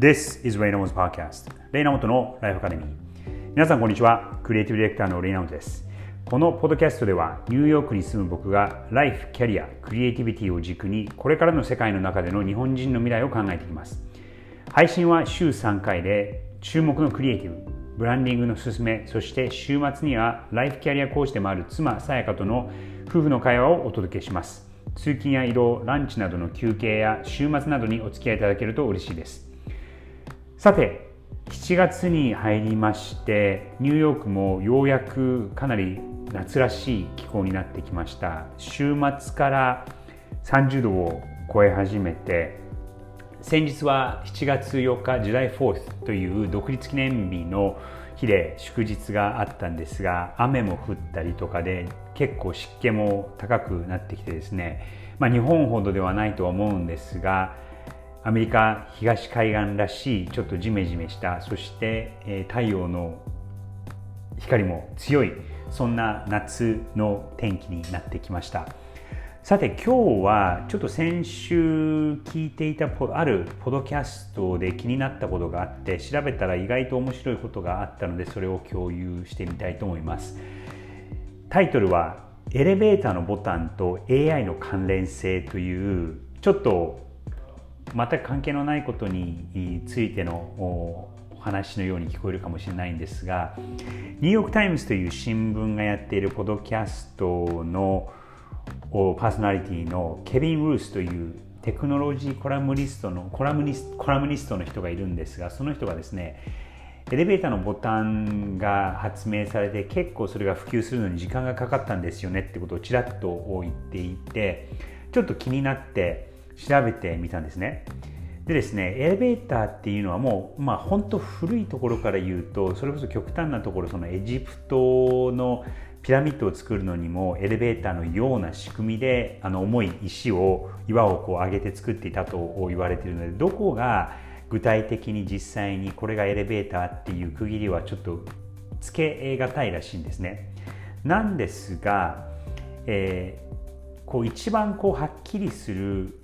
This is Ray Namos Podcast. レイナモトのライフアカデミー皆さんこんにちは。クリエイティブディレクターのレイナモトです。このポッドキャストではニューヨークに住む僕がライフ、キャリア、クリエイティビティを軸にこれからの世界の中での日本人の未来を考えていきます。配信は週3回で注目のクリエイティブブランディングのすすめそして週末にはライフキャリア講師でもある妻さやかとの夫婦の会話をお届けします。通勤や移動ランチなどの休憩や週末などにお付き合いいただけると嬉しいです。さて7月に入りましてニューヨークもようやくかなり夏らしい気候になってきました。週末から30度を超え始めて先日は7月4日ジュライ4スという独立記念日の日で祝日があったんですが雨も降ったりとかで結構湿気も高くなってきてですね、まあ、日本ほどではないとは思うんですがアメリカ東海岸らしいちょっとジメジメしたそして、え太陽の光も強いそんな夏の天気になってきました。さて今日はちょっと先週聞いていたあるポドキャストで気になったことがあって調べたら意外と面白いことがあったのでそれを共有してみたいと思いますタイトルはエレベーターのボタンと AI の関連性というちょっと全く関係のないことについてのお話のように聞こえるかもしれないんですがニューヨーク・タイムズという新聞がやっているポドキャストのパーソナリティのケビン・ルースというテクノロジーコラムニストのコラムニスコラムニストの人がいるんですがその人がですねエレベーターのボタンが発明されて結構それが普及するのに時間がかかったんですよねってことをちらっと言っていてちょっと気になって調べてみたんですね。でですね、エレベーターっていうのはもう、まあ、本当古いところから言うとそれこそ極端なところそのエジプトのピラミッドを作るのにもエレベーターのような仕組みであの重い石を岩をこう上げて作っていたと言われているのでどこが具体的に実際にこれがエレベーターっていう区切りはちょっとつけがたいらしいんですね。なんですが、えー、こう一番こうはっきりする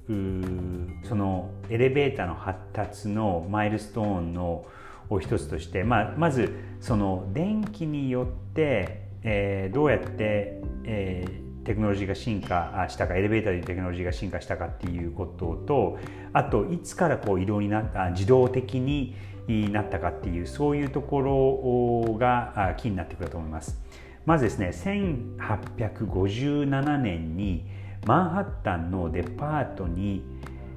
そのエレベーターの発達のマイルストーンのを一つとして、まあ、まずその電気によってえー、どうやって、えー、テクノロジーが進化したかエレベーターでテクノロジーが進化したかっていうこととあといつからこう移動になった自動的になったかっていうそういうところが気になってくると思います。まずですね1857年にマンハッタンのデパートに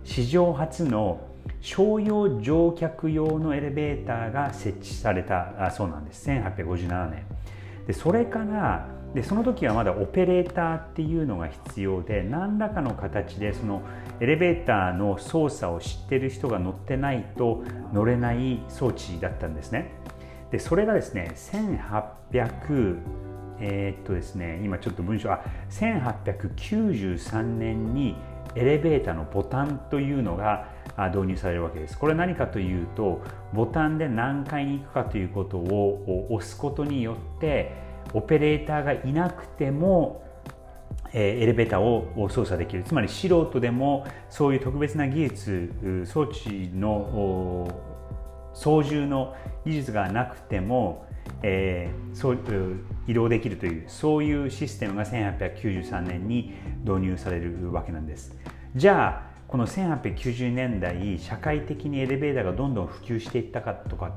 史上初の商用乗客用のエレベーターが設置されたそうなんです1857年でそれからでその時はまだオペレーターっていうのが必要で何らかの形でそのエレベーターの操作を知ってる人が乗ってないと乗れない装置だったんですね。でそれがですね1800えー、っとですね今ちょっと文章あ1893年にエレベーターのボタンというのが導入されるわけです。これ何かというとボタンで何階に行くかということを押すことによってオペレーターがいなくてもエレベーターを操作できるつまり素人でもそういう特別な技術装置の操縦の技術がなくても、えー、そう移動できるというそういうシステムが1893年に導入されるわけなんですじゃあこの1890年代社会的にエレベーターがどんどん普及していったかとか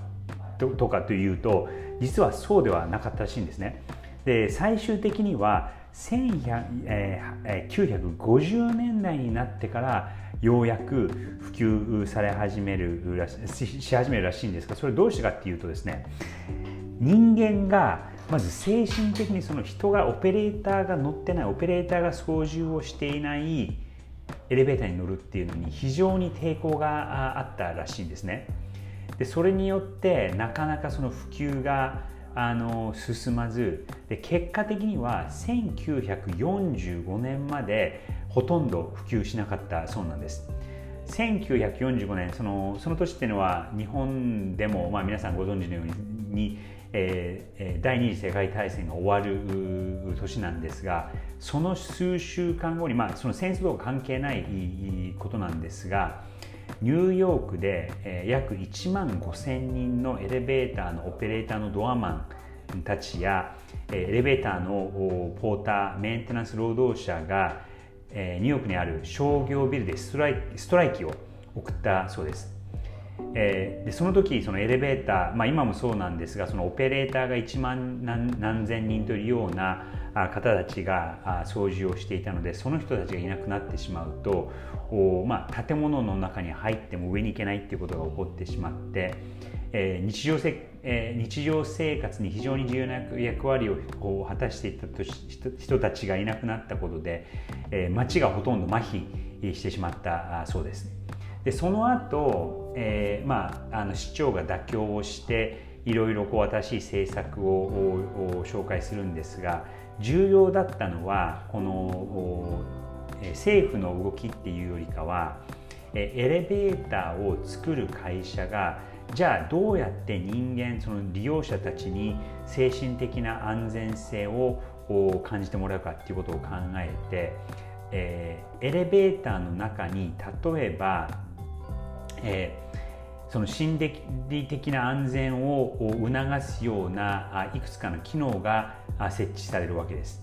とかというと実はそうではなかったらしいんですね。で最終的には1950年代になってからようやく普及され始めるらしし始めるらしいんですがそれどうしてかっていうとですね人間がまず精神的にその人がオペレーターが乗ってないオペレーターが操縦をしていないエレベーターに乗るっていうのに非常に抵抗があったらしいんですね。でそれによってなかなかその普及があの進まずで結果的には1945年までほとんど普及しなかったそうなんです。1945年そのその年っていうのは日本でも、まあ、皆さんご存知のようにえー、第二次世界大戦が終わる年なんですがその数週間後に、まあ、その戦争とは関係ないことなんですが、ニューヨークで、約1万5000人のエレベーターのオペレーターのドアマンたちやエレベーターのポーターメンテナンス労働者がニューヨークにある商業ビルでストライストライキを送ったそうです。えー、でその時そのエレベーター、まあ、今もそうなんですがそのオペレーターが1万何千人というような方たちが操縦をしていたのでその人たちがいなくなってしまうとおまあ、建物の中に入っても上に行けないっていうことが起こってしまって、えー、日常せえー、日常生活に非常に重要な役割を果たしていたと人たちがいなくなったことで、えー、街がほとんど麻痺してしまったそうです。でその後、えーまあ、あの市長が妥協をしていろいろこう新しい政策を紹介するんですが重要だったのはこの政府の動きっていうよりかはエレベーターを作る会社がじゃあどうやって人間その利用者たちに精神的な安全性を感じてもらうかっていうことを考えて、えー、エレベーターの中に例えばえー、その心理的な安全を促すようないくつかの機能が設置されるわけです。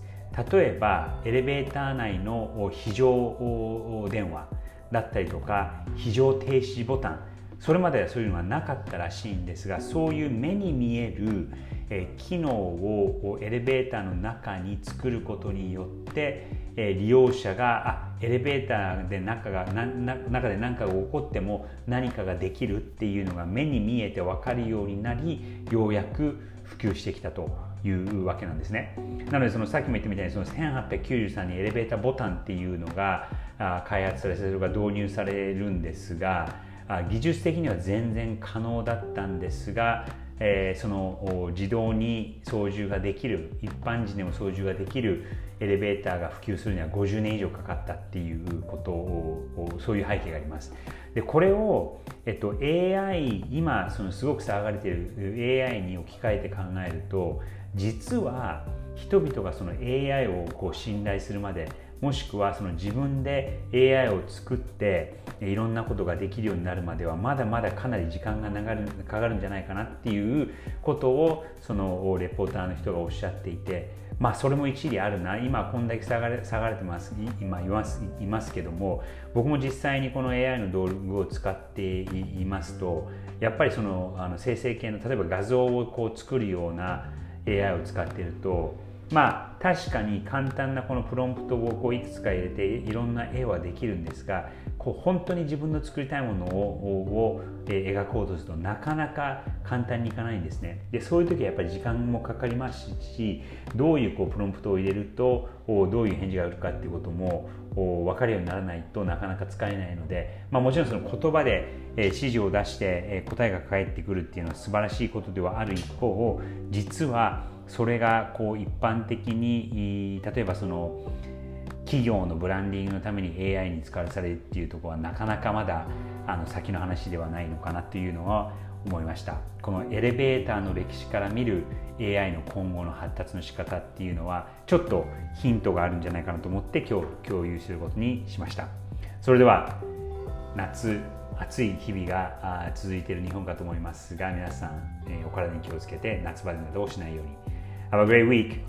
例えばエレベーター内の非常電話だったりとか非常停止ボタンそれまではそういうのはなかったらしいんですがそういう目に見える機能をエレベーターの中に作ることによって利用者があエレベーターで中がな中で何かが起こっても何かができるっていうのが目に見えて分かるようになりようやく普及してきたというわけなんですね。なのでそのさっきも言ったみたいにその1893にエレベーターボタンっていうのが開発されそれが導入されるんですが技術的には全然可能だったんですがえー、その自動に操縦ができる一般人でも操縦ができるエレベーターが普及するには50年以上かかったっていうことをそういう背景があります。でこれを、えっと、AI 今そのすごく騒がれている AI に置き換えて考えると実は人々がその AI をこう信頼するまでもしくはその自分で AI を作っていろんなことができるようになるまではまだまだかなり時間がかかるんじゃないかなっていうことをそのレポーターの人がおっしゃっていてまあそれも一理あるな。今こんだけ下がれ下がれてます今いますいますけども僕も実際にこの AI の道具を使っていますとやっぱりそのあの生成系の例えば画像をこう作るような AI を使っているとまあ確かに簡単なこのプロンプトをこういくつか入れていろんな絵はできるんですがこう本当に自分の作りたいものを描こうとするとなかなか簡単にいかないんですね。でそういう時はやっぱり時間もかかりますしどういうこうプロンプトを入れるとどういう返事が来るかっていうことも分かるようにならないとなかなか使えないので、まあ、もちろんその言葉で指示を出して答えが返ってくるっていうのは素晴らしいことではある一方実はそれがこう一般的に例えばその企業のブランディングのために AI に使わされるっていうところはなかなかまだあの先の話ではないのかなというのは思いました。このエレベーターの歴史から見る AI の今後の発達の仕方っていうのはちょっとヒントがあるんじゃないかなと思って今日共有することにしました。それでは夏暑い日々が続いている日本かと思いますが皆さん、お体に気をつけて夏バテなどをしないように Have a great week.